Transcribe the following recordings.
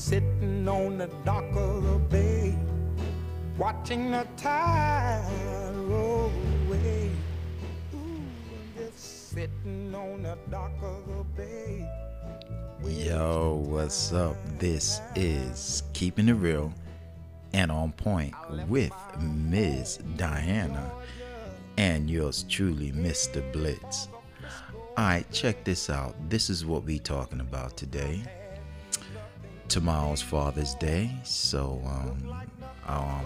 sitting on the dock of the bay, watching the tide roll away. Ooh, I'm just sitting on the dock of the bay. Yo, what's up? This is Keeping It Real and On Point with Ms. Diana and yours truly, Mr. Blitz. Alright, check this out. This is what we talking about today. Tomorrow's Father's Day, so um, um,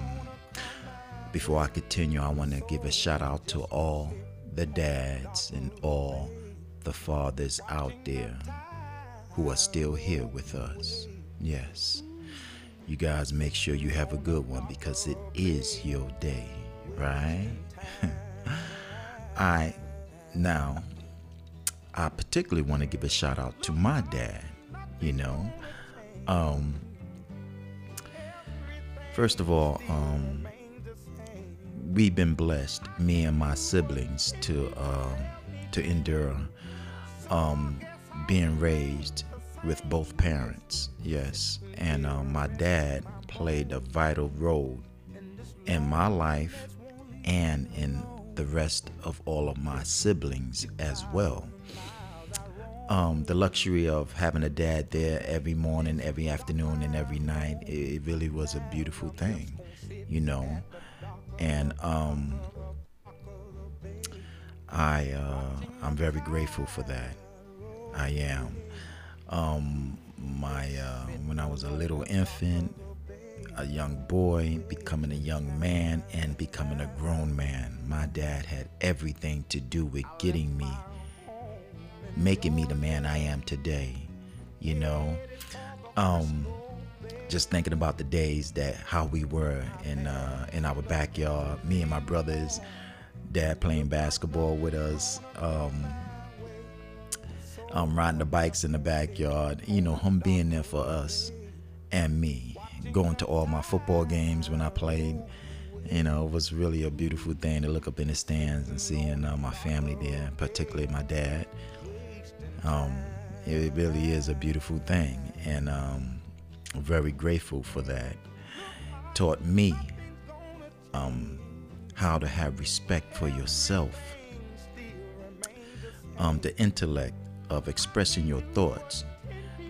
before I continue, I want to give a shout out to all the dads and all the fathers out there who are still here with us. Yes. You guys make sure you have a good one because it is your day, right? I now I particularly want to give a shout out to my dad, you know. Um first of all, um we've been blessed, me and my siblings, to um to endure um being raised with both parents, yes. And uh, my dad played a vital role in my life and in the rest of all of my siblings as well. Um, the luxury of having a dad there every morning, every afternoon, and every night, it, really was a beautiful thing, you know. And um, I, uh, I'm very grateful for that. I am. Um, my uh, when I was a little infant, a young boy, becoming a young man, and becoming a grown man. My dad had everything to do with getting me, making me the man I am today. You know, um, just thinking about the days that how we were in uh, in our backyard, me and my brothers, dad playing basketball with us. Um, um, riding the bikes in the backyard, you know, him being there for us and me, going to all my football games when I played. You know, it was really a beautiful thing to look up in the stands and seeing uh, my family there, particularly my dad. Um, it really is a beautiful thing, and um, very grateful for that. Taught me um, how to have respect for yourself, um, the intellect of expressing your thoughts.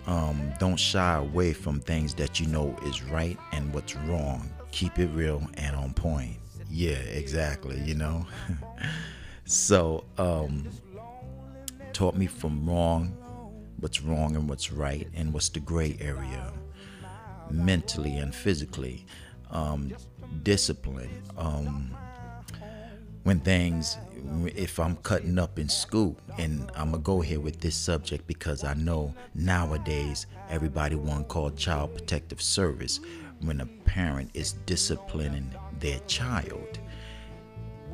Um, don't shy away from things that you know is right and what's wrong. Keep it real and on point. Yeah, exactly, you know. so, um, taught me from wrong, what's wrong and what's right, and what's the gray area, mentally and physically. Um, discipline. Um, when things if I'm cutting up in school, and I'm gonna go here with this subject because I know nowadays everybody want called child protective service when a parent is disciplining their child.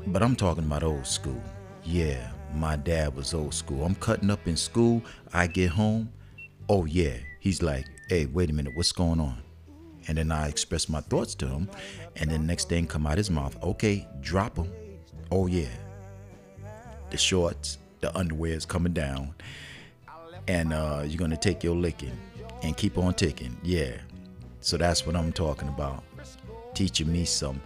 But I'm talking about old school. Yeah, my dad was old school. I'm cutting up in school. I get home. Oh yeah, he's like, hey, wait a minute, what's going on? And then I express my thoughts to him, and then next thing come out his mouth, okay, drop him. Oh yeah, the shorts, the underwear is coming down, and uh, you're gonna take your licking and keep on ticking. Yeah. So that's what I'm talking about. Teaching me some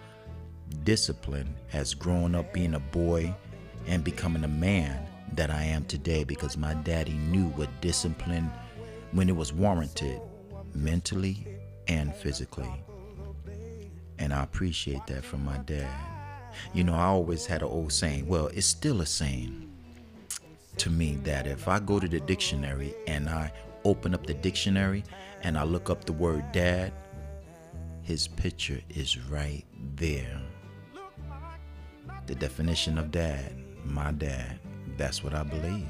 discipline as growing up being a boy and becoming a man that I am today because my daddy knew what discipline when it was warranted mentally and physically. And I appreciate that from my dad. You know, I always had an old saying, well, it's still a saying to me that if I go to the dictionary and I open up the dictionary and I look up the word dad, his picture is right there. The definition of dad, my dad, that's what I believe.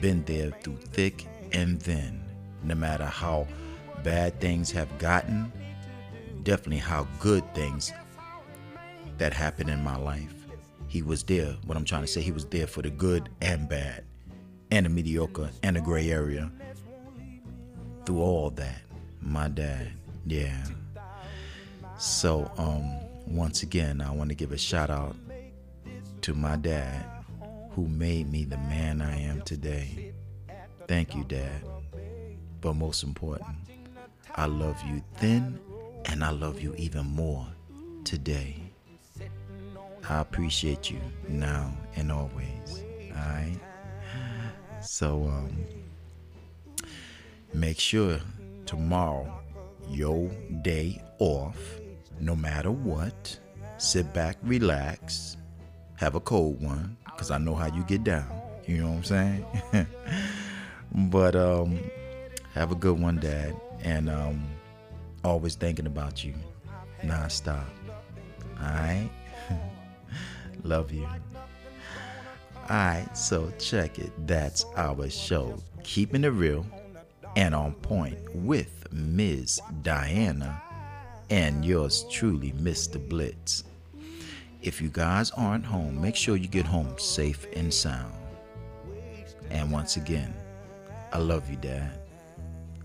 Been there through thick and thin, no matter how bad things have gotten, definitely how good things that happened in my life. He was there. What I'm trying to say, he was there for the good and bad, and the mediocre and the gray area. Through all that, my dad, yeah. So, um, once again, I want to give a shout out to my dad who made me the man I am today. Thank you, Dad. But most important, I love you then, and I love you even more today. I appreciate you now and always. Alright? So, um, make sure tomorrow, your day off, no matter what, sit back, relax, have a cold one, because I know how you get down. You know what I'm saying? but, um, have a good one, Dad. And, um, always thinking about you nonstop. Alright? Love you. Alright, so check it. That's our show. Keeping it real and on point with Ms. Diana and yours truly, Mr. Blitz. If you guys aren't home, make sure you get home safe and sound. And once again, I love you, Dad.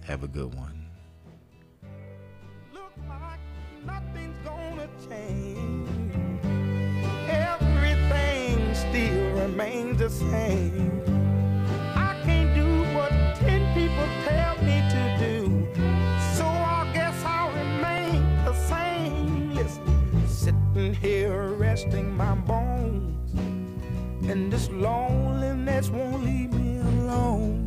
Have a good one. Remains the same. Resting my bones. And this loneliness won't.